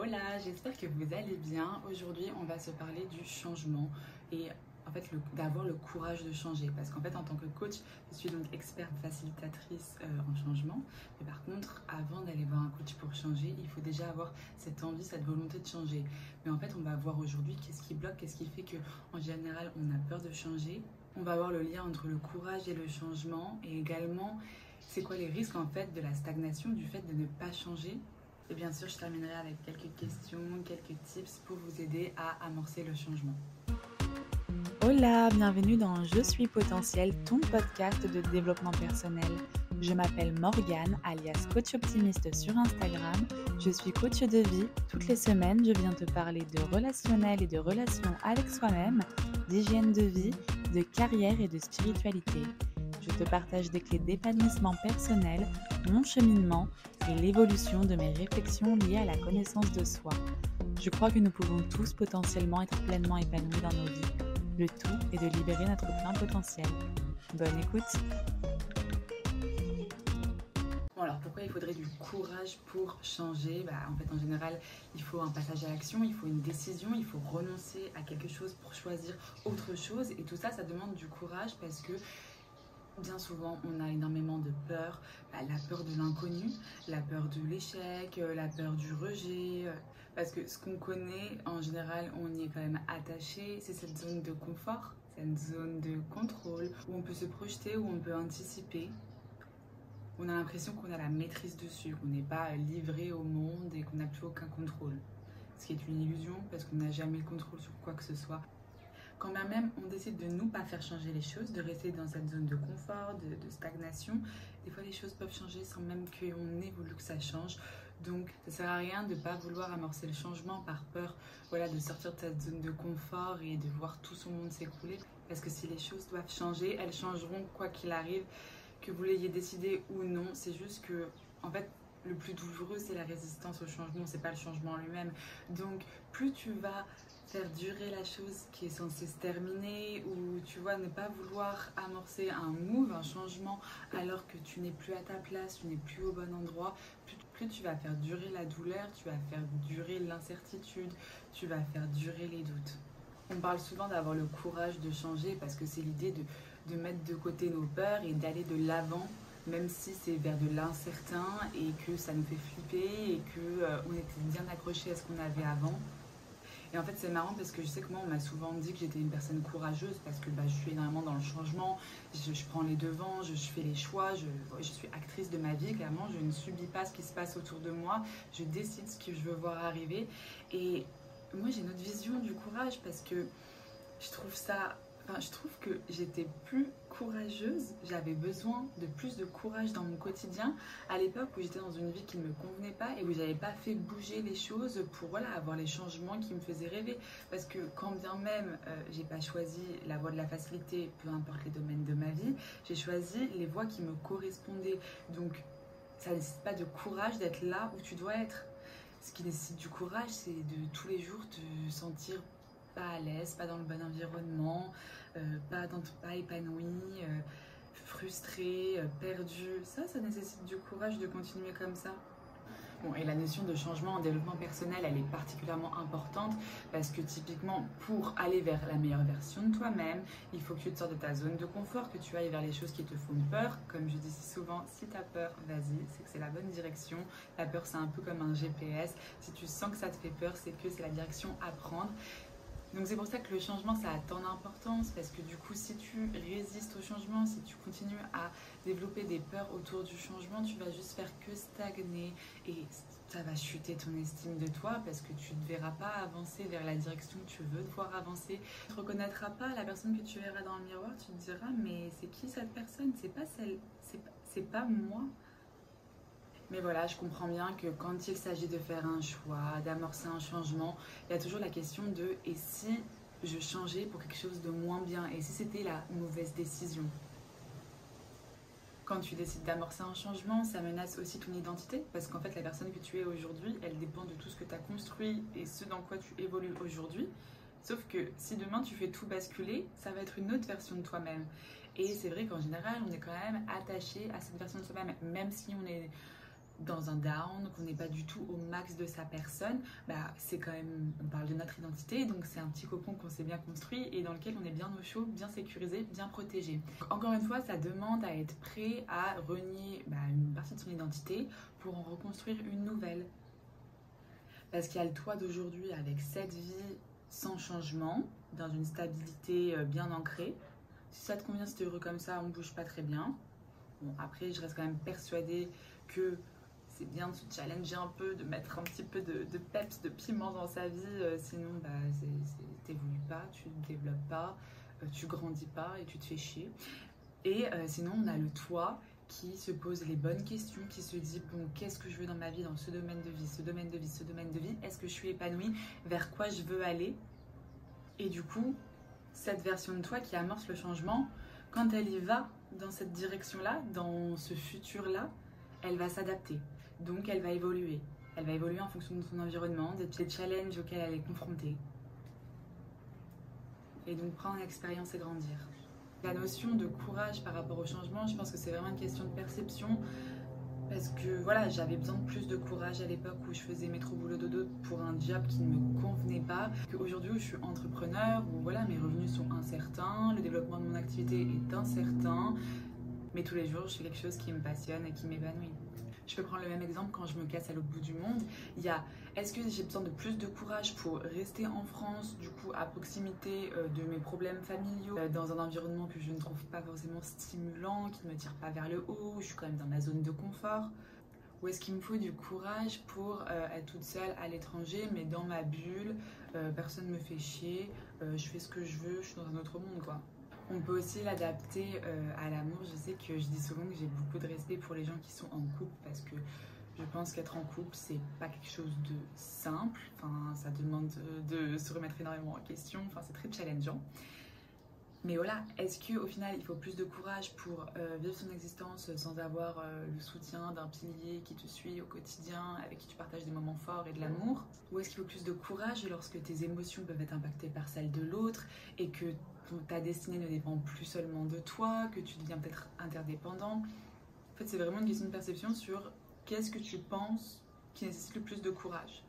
Hola, j'espère que vous allez bien. Aujourd'hui, on va se parler du changement et en fait d'avoir le courage de changer. Parce qu'en fait, en tant que coach, je suis donc experte facilitatrice euh, en changement. Mais par contre, avant d'aller voir un coach pour changer, il faut déjà avoir cette envie, cette volonté de changer. Mais en fait, on va voir aujourd'hui qu'est-ce qui bloque, qu'est-ce qui fait que en général, on a peur de changer. On va voir le lien entre le courage et le changement et également c'est quoi les risques en fait de la stagnation, du fait de ne pas changer? Et bien sûr, je terminerai avec quelques questions, quelques tips pour vous aider à amorcer le changement. Hola, bienvenue dans Je suis potentiel, ton podcast de développement personnel. Je m'appelle Morgane, alias coach optimiste sur Instagram. Je suis coach de vie. Toutes les semaines, je viens te parler de relationnel et de relations avec soi-même, d'hygiène de vie, de carrière et de spiritualité. Je te partage des clés d'épanouissement personnel, mon cheminement et l'évolution de mes réflexions liées à la connaissance de soi. Je crois que nous pouvons tous potentiellement être pleinement épanouis dans nos vies. Le tout est de libérer notre plein potentiel. Bonne écoute alors pourquoi il faudrait du courage pour changer? Bah, En fait en général il faut un passage à l'action, il faut une décision, il faut renoncer à quelque chose pour choisir autre chose et tout ça ça demande du courage parce que Bien souvent, on a énormément de peur, bah, la peur de l'inconnu, la peur de l'échec, euh, la peur du rejet, euh, parce que ce qu'on connaît, en général, on y est quand même attaché, c'est cette zone de confort, cette zone de contrôle, où on peut se projeter, où on peut anticiper. On a l'impression qu'on a la maîtrise dessus, qu'on n'est pas livré au monde et qu'on n'a plus aucun contrôle. Ce qui est une illusion, parce qu'on n'a jamais le contrôle sur quoi que ce soit. Quand même on décide de ne pas faire changer les choses, de rester dans cette zone de confort, de, stagnation, des fois les choses peuvent changer sans même qu'on ait voulu que ça change. Donc ça sert à rien de ne pas vouloir amorcer le changement par peur voilà, de sortir de cette zone de confort et de voir tout son monde s'écrouler. Parce que si les choses doivent changer, elles changeront quoi qu'il arrive, que vous l'ayez décidé ou non. C'est juste que, en fait, le plus douloureux, c'est la résistance au changement, c'est pas le changement lui-même. Donc, plus tu vas faire durer la chose qui est censée se terminer ou tu vois ne pas vouloir amorcer un move, un changement alors que tu n'es plus à ta place, tu n'es plus au bon endroit, plus, tu vas faire durer la douleur, tu vas faire durer l'incertitude, tu vas faire durer les doutes. On parle souvent d'avoir le courage de changer parce que c'est l'idée de, de mettre de côté nos peurs et d'aller de l'avant même si c'est vers de l'incertain et que ça nous fait flipper et que euh, on était bien accroché à ce qu'on avait avant. Et en fait, c'est marrant parce que je sais que moi, on m'a souvent dit que j'étais une personne courageuse parce que bah, je suis énormément dans le changement, je, prends les devants, je, fais les choix, je, je, suis actrice de ma vie, clairement, je ne subis pas ce qui se passe autour de moi, je décide ce que je veux voir arriver. Et moi, j'ai une autre vision du courage parce que je trouve ça je trouve que j'étais plus courageuse, j'avais besoin de plus de courage dans mon quotidien à l'époque où j'étais dans une vie qui ne me convenait pas et où j'avais pas fait bouger les choses pour voilà, avoir les changements qui me faisaient rêver. Parce que quand bien même euh, j'ai pas choisi la voie de la facilité, peu importe les domaines de ma vie, j'ai choisi les voies qui me correspondaient. Donc ça nécessite pas de courage d'être là où tu dois être. Ce qui nécessite du courage, c'est de tous les jours te sentir pas à l'aise, pas dans le bon environnement, pas, dans, pas épanoui, euh, frustré, euh, perdu. Ça, ça nécessite du courage de continuer comme ça. Bon, et la notion de changement en développement personnel, elle est particulièrement importante parce que typiquement, pour aller vers la meilleure version de toi-même, il faut que tu te sortes de ta zone de confort, que tu ailles vers les choses qui te font peur. Comme je dis souvent, si tu as peur, vas-y, c'est que c'est la bonne direction. La peur, c'est un peu comme un GPS. Si tu sens que ça te fait peur, c'est que c'est la direction à prendre. Donc c'est pour ça que le changement, ça a tant d'importance, parce que du coup, si tu résistes au changement, si tu continues à développer des peurs autour du changement, tu vas juste faire que stagner et ça va chuter ton estime de toi parce que tu ne verras pas avancer vers la direction que tu veux te voir avancer. Tu ne reconnaîtras pas la personne que tu verras dans le miroir, tu te diras mais c'est qui cette personne? C'est pas celle, c'est pas moi. Mais voilà, je comprends bien que quand il s'agit de faire un choix, d'amorcer un changement, il y a toujours la question de et si je changeais pour quelque chose de moins bien? Et si c'était la mauvaise décision? Quand tu décides d'amorcer un changement, ça menace aussi ton identité parce qu'en fait la personne que tu es aujourd'hui, elle dépend de tout ce que tu as construit et ce dans quoi tu évolues aujourd'hui. Sauf que si demain tu fais tout basculer, ça va être une autre version de toi-même. Et c'est vrai qu'en général, on est quand même attaché à cette version de soi-même, même si on est dans un down, qu'on n'est pas du tout au max de sa personne, bah, c'est quand même, on parle de notre identité, donc c'est un petit cocon qu'on s'est bien construit et dans lequel on est bien au chaud, bien sécurisé, bien protégé. encore une fois, ça demande à être prêt à renier bah, une partie de son identité pour en reconstruire une nouvelle. Parce qu'il y a le toit d'aujourd'hui avec cette vie sans changement, dans une stabilité euh, bien ancrée. Si ça te convient, si tu es heureux comme ça, on bouge pas très bien. Bon, après, je reste quand même persuadée que c'est bien de se challenger un peu, de mettre un petit peu de, peps, de piment dans sa vie. Euh, sinon, bah, t'évolues pas, tu ne développes pas, euh, tu grandis pas et tu te fais chier. Et euh, sinon, on a le toi qui se pose les bonnes questions, qui se dit bon, qu'est-ce que je veux dans ma vie, dans ce domaine de vie, ce domaine de vie, ce domaine de vie? Est-ce que je suis épanouie? Vers quoi je veux aller? Et du coup, cette version de toi qui amorce le changement, quand elle y va dans cette direction-là, dans ce futur-là, elle va s'adapter. Donc elle va évoluer. Elle va évoluer en fonction de son environnement, des challenges auxquels elle est confrontée. Et donc prendre l'expérience et grandir. La notion de courage par rapport au changement, je pense que c'est vraiment une question de perception. Parce que voilà, j'avais besoin de plus de courage à l'époque où je faisais métro boulot dodo pour un job qui ne me convenait pas. Qu'aujourd'hui où je suis entrepreneur, où voilà, mes revenus sont incertains, le développement de mon activité est incertain. Mais tous les jours, je fais quelque chose qui me passionne et qui m'évanouit. Je peux prendre le même exemple quand je me casse à l'autre bout du monde. Il y a est-ce que j'ai besoin de plus de courage pour rester en France, du coup à proximité euh, de mes problèmes familiaux, euh, dans un environnement que je ne trouve pas forcément stimulant, qui ne me tire pas vers le haut, je suis quand même dans ma zone de confort Ou est-ce qu'il me faut du courage pour euh, être toute seule à l'étranger, mais dans ma bulle, personne ne me fait chier, je fais ce que je veux, je suis dans un autre monde quoi on peut aussi l'adapter euh, à l'amour. Je sais que je dis souvent que j'ai beaucoup de respect pour les gens qui sont en couple parce que je pense qu'être en couple, c'est pas quelque chose de simple. Ça demande de se remettre énormément en question. C'est très challengeant. Mais voilà, est-ce qu'au final, il faut plus de courage pour euh, vivre son existence sans avoir euh, le soutien d'un pilier qui te suit au quotidien, avec qui tu partages des moments forts et de l'amour? Ou est-ce qu'il faut plus de courage lorsque tes émotions peuvent être impactées par celles de l'autre et que ta destinée ne dépend plus seulement de toi, que tu deviens peut-être interdépendant? En fait, c'est vraiment une question de perception sur qu'est-ce que tu penses qui nécessite le plus de courage.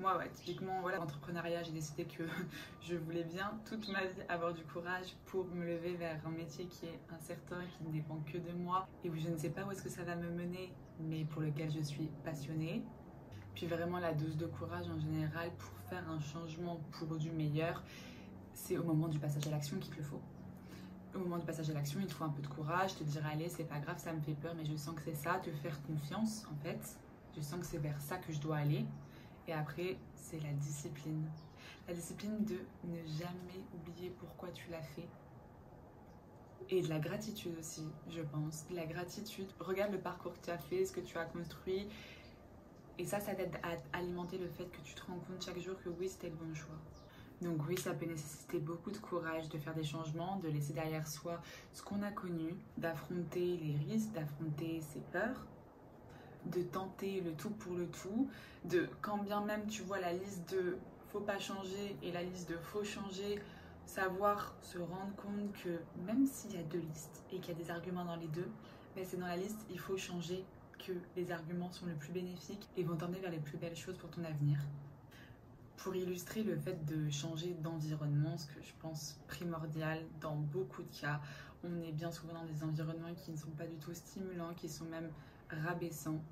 Moi, typiquement, voilà, l'entrepreneuriat, j'ai décidé que je voulais bien toute ma vie avoir du courage pour me lever vers un métier qui est incertain, qui ne dépend que de moi et où je ne sais pas où est-ce que ça va me mener, mais pour lequel je suis passionnée. Puis vraiment la dose de courage en général pour faire un changement pour du meilleur c'est au moment du passage à l'action qu'il te le faut. Au moment du passage à l'action, il te faut un peu de courage, te dire allez, c'est pas grave, ça me fait peur, mais je sens que c'est ça, te faire confiance en fait. Je sens que c'est vers ça que je dois aller. Et après, c'est la discipline. La discipline de ne jamais oublier pourquoi tu l'as fait. Et de la gratitude aussi, je pense. De la gratitude. Regarde le parcours que tu as fait, ce que tu as construit. Et ça, ça t'aide à alimenter le fait que tu te rends compte chaque jour que oui, c'était le bon choix. Donc oui, ça peut nécessiter beaucoup de courage de faire des changements, de laisser derrière soi ce qu'on a connu, d'affronter les risques, d'affronter ses peurs, de tenter le tout pour le tout, de quand bien même tu vois la liste de faut pas changer et la liste de faut changer, savoir se rendre compte que même s'il y a deux listes et qu'il y a des arguments dans les deux, ben c'est dans la liste il faut changer que les arguments sont le plus bénéfiques et vont t'emmener vers les plus belles choses pour ton avenir pour illustrer le fait de changer d'environnement, ce que je pense primordial dans beaucoup de cas. On est bien souvent dans des environnements qui ne sont pas du tout stimulants, qui sont même rabaissants,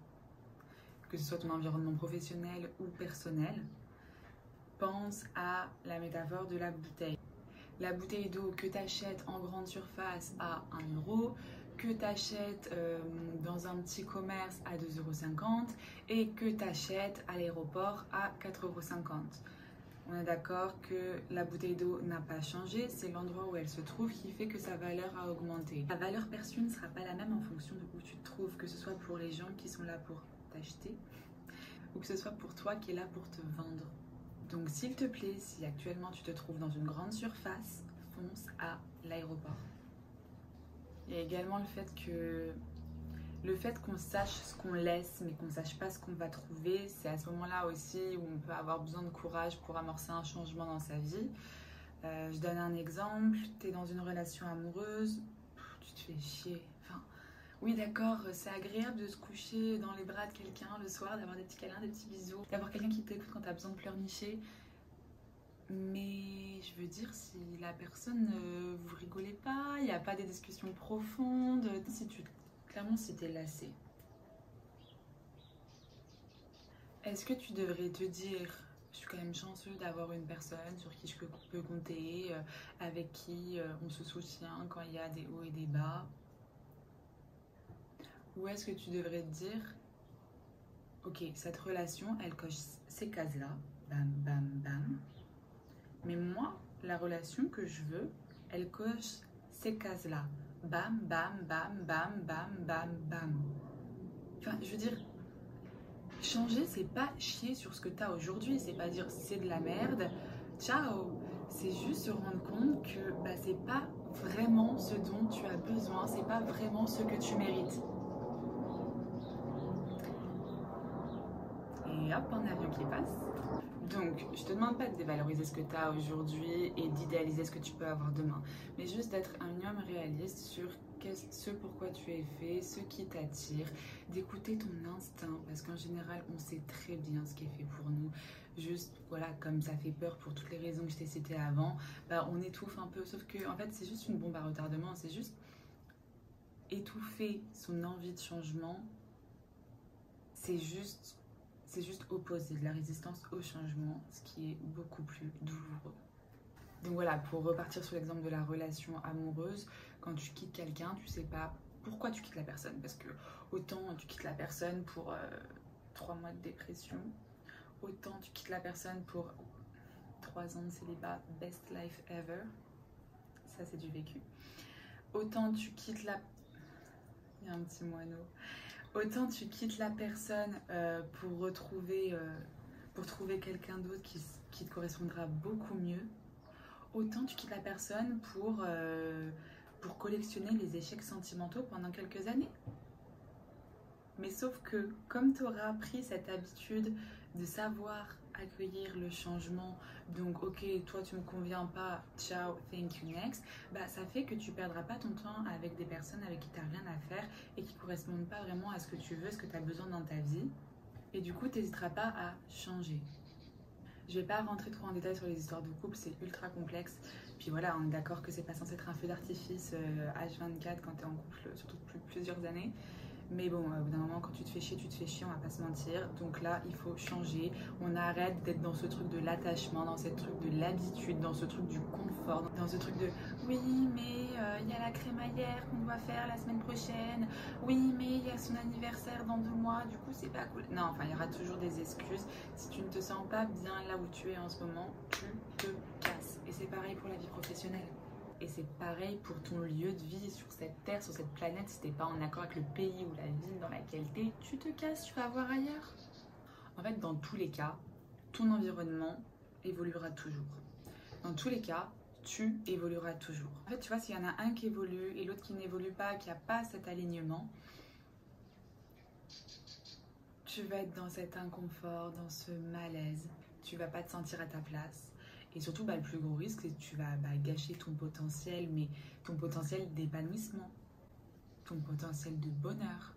que ce soit ton environnement professionnel ou personnel. Pense à la métaphore de la bouteille. La bouteille d'eau que tu achètes en grande surface à 1 euro, que tu achètes euh, dans un petit commerce à 2,50€ et que tu achètes à l'aéroport à 4,50€. On est d'accord que la bouteille d'eau n'a pas changé, c'est l'endroit où elle se trouve qui fait que sa valeur a augmenté. La valeur perçue ne sera pas la même en fonction de où tu te trouves, que ce soit pour les gens qui sont là pour t'acheter ou que ce soit pour toi qui est là pour te vendre. Donc s'il te plaît, si actuellement tu te trouves dans une grande surface, fonce à l'aéroport. Il y a également le fait que le fait qu'on sache ce qu'on laisse mais qu'on sache pas ce qu'on va trouver, c'est à ce moment-là aussi où on peut avoir besoin de courage pour amorcer un changement dans sa vie. Euh, je donne un exemple, tu es dans une relation amoureuse, tu te fais chier. Enfin, Oui, d'accord, c'est agréable de se coucher dans les bras de quelqu'un le soir, d'avoir des petits câlins, des petits bisous, d'avoir quelqu'un qui t'écoute quand t'as besoin de pleurnicher. Mais je veux dire, si la personne, euh, vous rigolez pas, il n'y a pas des discussions profondes, si tu, clairement, t'es lassé, est-ce que tu devrais te dire, je suis quand même chanceux d'avoir une personne sur qui je peux compter, euh, avec qui euh, on se soutient quand il y a des hauts et des bas? Ou est-ce que tu devrais te dire, ok, cette relation, elle coche ces cases-là, bam, bam, bam, mais moi, la relation que je veux, elle coche ces cases-là. Bam, bam, bam, bam, bam, bam, bam. Enfin, je veux dire, changer, c'est pas chier sur ce que tu as aujourd'hui. C'est pas dire c'est de la merde, ciao. C'est juste se rendre compte que bah, c'est pas vraiment ce dont tu as besoin, c'est pas vraiment ce que tu mérites. Et hop, un avion qui passe. Donc, je te demande pas de dévaloriser ce que tu as aujourd'hui et d'idéaliser ce que tu peux avoir demain, mais juste d'être un minimum réaliste sur ce pourquoi tu es fait, ce qui t'attire, d'écouter ton instinct, parce qu'en général, on sait très bien ce qui est fait pour nous. Juste, voilà, comme ça fait peur pour toutes les raisons que je t'ai citées avant, bah, on étouffe un peu, sauf que, en fait, c'est juste une bombe à retardement, c'est juste étouffer son envie de changement, c'est juste c'est juste opposer de la résistance au changement, ce qui est beaucoup plus douloureux. Donc voilà, pour repartir sur l'exemple de la relation amoureuse, quand tu quittes quelqu'un, tu sais pas pourquoi tu quittes la personne. Parce que autant tu quittes la personne pour euh, trois mois de dépression, autant tu quittes la personne pour trois ans de célibat, best life ever. Ça, c'est du vécu. Autant tu quittes la. Il y a un petit moineau. Autant tu quittes la personne euh, pour retrouver, euh, trouver quelqu'un d'autre qui, qui, te correspondra beaucoup mieux. Autant tu quittes la personne pour, euh, pour collectionner les échecs sentimentaux pendant quelques années. Mais sauf que comme tu auras pris cette habitude de savoir accueillir le changement, donc ok, toi tu me conviens pas, ciao, thank you, next, bah ça fait que tu perdras pas ton temps avec des personnes avec qui tu n'as rien à faire et qui correspondent pas vraiment à ce que tu veux, ce que tu as besoin dans ta vie. Et du coup, tu n'hésiteras pas à changer. Je vais pas rentrer trop en détail sur les histoires de couple, c'est ultra complexe. Puis voilà, on est d'accord que c'est pas censé être un feu d'artifice H24 euh, quand tu es en couple, surtout depuis plusieurs années. Mais bon, au bout d'un moment, quand tu te fais chier, tu te fais chier, on va pas se mentir. Donc là, il faut changer. On arrête d'être dans ce truc de l'attachement, dans ce truc de l'habitude, dans ce truc du confort, dans ce truc de oui, mais euh, il y a la crémaillère qu'on doit faire la semaine prochaine. Oui, mais il y a son anniversaire dans deux mois, du coup, c'est pas cool. Non, enfin, il y aura toujours des excuses. Si tu ne te sens pas bien là où tu es en ce moment, tu te casses. Et c'est pareil pour la vie professionnelle. Et c'est pareil pour ton lieu de vie sur cette terre, sur cette planète. Si t'es pas en accord avec le pays ou la ville dans laquelle t'es, tu te casses, tu vas voir ailleurs. En fait, dans tous les cas, ton environnement évoluera toujours. Dans tous les cas, tu évolueras toujours. En fait, tu vois, s'il y en a un qui évolue et l'autre qui n'évolue pas, qui n'a pas cet alignement, tu vas être dans cet inconfort, dans ce malaise. Tu vas pas te sentir à ta place. Et surtout, bah, le plus gros risque, c'est que tu vas bah, gâcher ton potentiel, mais ton potentiel d'épanouissement, ton potentiel de bonheur.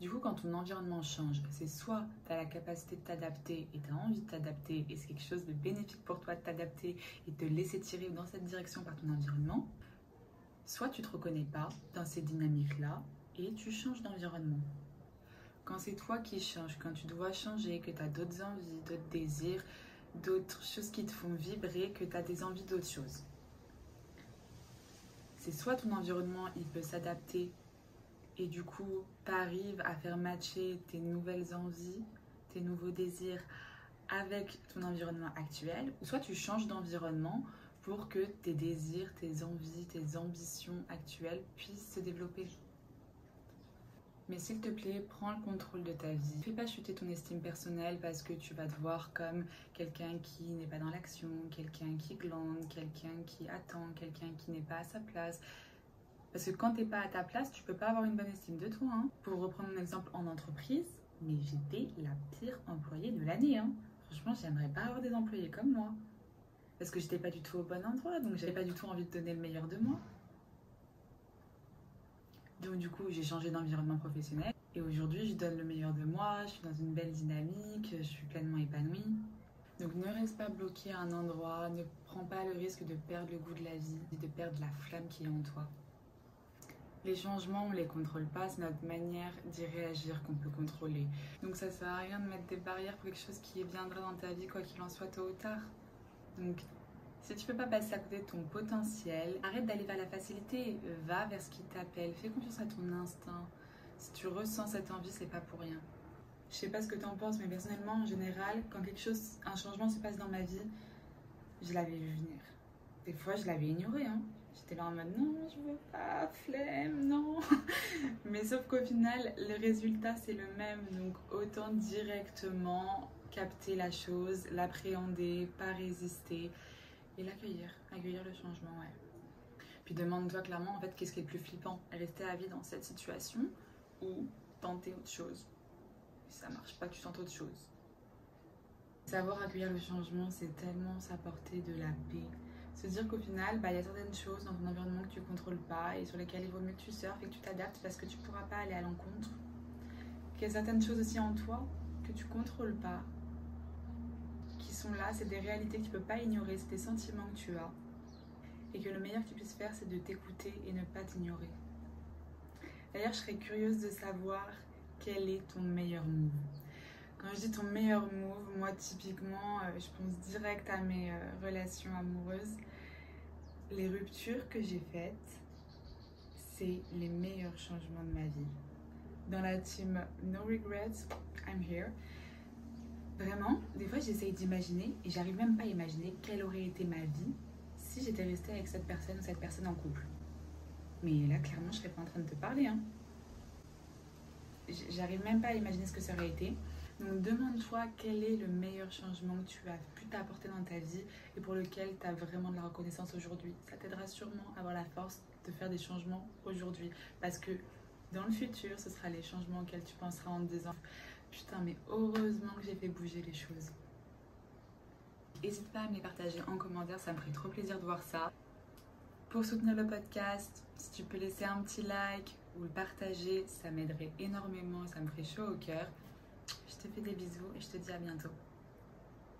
Du coup, quand ton environnement change, c'est soit tu as la capacité de t'adapter et tu as envie de t'adapter et c'est quelque chose de bénéfique pour toi de t'adapter et de te laisser tirer dans cette direction par ton environnement, soit tu te reconnais pas dans ces dynamiques-là et tu changes d'environnement. Quand c'est toi qui changes, quand tu dois changer, que tu as d'autres envies, d'autres désirs, d'autres choses qui te font vibrer, que tu as des envies d'autres choses. C'est soit ton environnement, il peut s'adapter et du coup, tu arrives à faire matcher tes nouvelles envies, tes nouveaux désirs avec ton environnement actuel, ou soit tu changes d'environnement pour que tes désirs, tes envies, tes ambitions actuelles puissent se développer. Mais s'il te plaît, prends le contrôle de ta vie. Fais pas chuter ton estime personnelle parce que tu vas te voir comme quelqu'un qui n'est pas dans l'action, quelqu'un qui glande, quelqu'un qui attend, quelqu'un qui n'est pas à sa place. Parce que quand t'es pas à ta place, tu peux pas avoir une bonne estime de toi. Hein. Pour reprendre mon exemple en entreprise, mais j'étais la pire employée de l'année. Hein. Franchement, j'aimerais pas avoir des employés comme moi. Parce que j'étais pas du tout au bon endroit, donc j'avais pas du tout envie de donner le meilleur de moi. Donc du coup, j'ai changé d'environnement professionnel et aujourd'hui, je donne le meilleur de moi, je suis dans une belle dynamique, je suis pleinement épanouie. Donc ne reste pas bloqué à un endroit, ne prends pas le risque de perdre le goût de la vie, de perdre la flamme qui est en toi. Les changements, on les contrôle pas, c'est notre manière d'y réagir qu'on peut contrôler. Donc ça sert à rien de mettre des barrières pour quelque chose qui viendra dans ta vie, quoi qu'il en soit, tôt ou tard. Donc si tu peux pas passer à côté de ton potentiel, arrête d'aller vers la facilité, va vers ce qui t'appelle, fais confiance à ton instinct. Si tu ressens cette envie, c'est pas pour rien. Je sais pas ce que tu en penses, mais personnellement, en général, quand quelque chose, un changement se passe dans ma vie, je l'avais vu venir. Des fois, je l'avais ignoré. Hein. J'étais là en mode non, je veux pas, flemme, non. mais sauf qu'au final, le résultat, c'est le même. Donc, autant directement capter la chose, l'appréhender, pas résister et l'accueillir, accueillir le changement, ouais. Puis demande-toi clairement, en fait, qu'est-ce qui est le plus flippant? Rester à vie dans cette situation ou tenter autre chose? Si ça marche pas, tu tentes autre chose. Savoir accueillir le changement, c'est tellement s'apporter de la paix. Se dire qu'au final, bah, il y a certaines choses dans ton environnement que tu contrôles pas et sur lesquelles il vaut mieux que tu surfes et que tu t'adaptes parce que tu pourras pas aller à l'encontre. Qu'il y a certaines choses aussi en toi que tu contrôles pas sont là, c'est des réalités que tu peux pas ignorer, c'est des sentiments que tu as. Et que le meilleur que tu puisses faire, c'est de t'écouter et ne pas t'ignorer. D'ailleurs, je serais curieuse de savoir quel est ton meilleur move. Quand je dis ton meilleur move, moi typiquement, euh, je pense direct à mes euh, relations amoureuses. Les ruptures que j'ai faites, c'est les meilleurs changements de ma vie. Dans la team No Regrets, I'm here. Vraiment, des fois j'essaye d'imaginer et j'arrive même pas à imaginer quelle aurait été ma vie si j'étais restée avec cette personne ou cette personne en couple. Mais là, clairement, je serais pas en train de te parler. Hein. J'arrive même pas à imaginer ce que ça aurait été. Donc demande-toi quel est le meilleur changement que tu as pu t'apporter dans ta vie et pour lequel tu as vraiment de la reconnaissance aujourd'hui. Ça t'aidera sûrement à avoir la force de faire des changements aujourd'hui. Parce que dans le futur, ce sera les changements auxquels tu penseras en te disant Putain, mais heureusement que j'ai fait bouger les choses. N'hésite pas à me les partager en commentaire, ça me ferait trop plaisir de voir ça. Pour soutenir le podcast, si tu peux laisser un petit like ou le partager, ça m'aiderait énormément, ça me ferait chaud au cœur. Je te fais des bisous et je te dis à bientôt.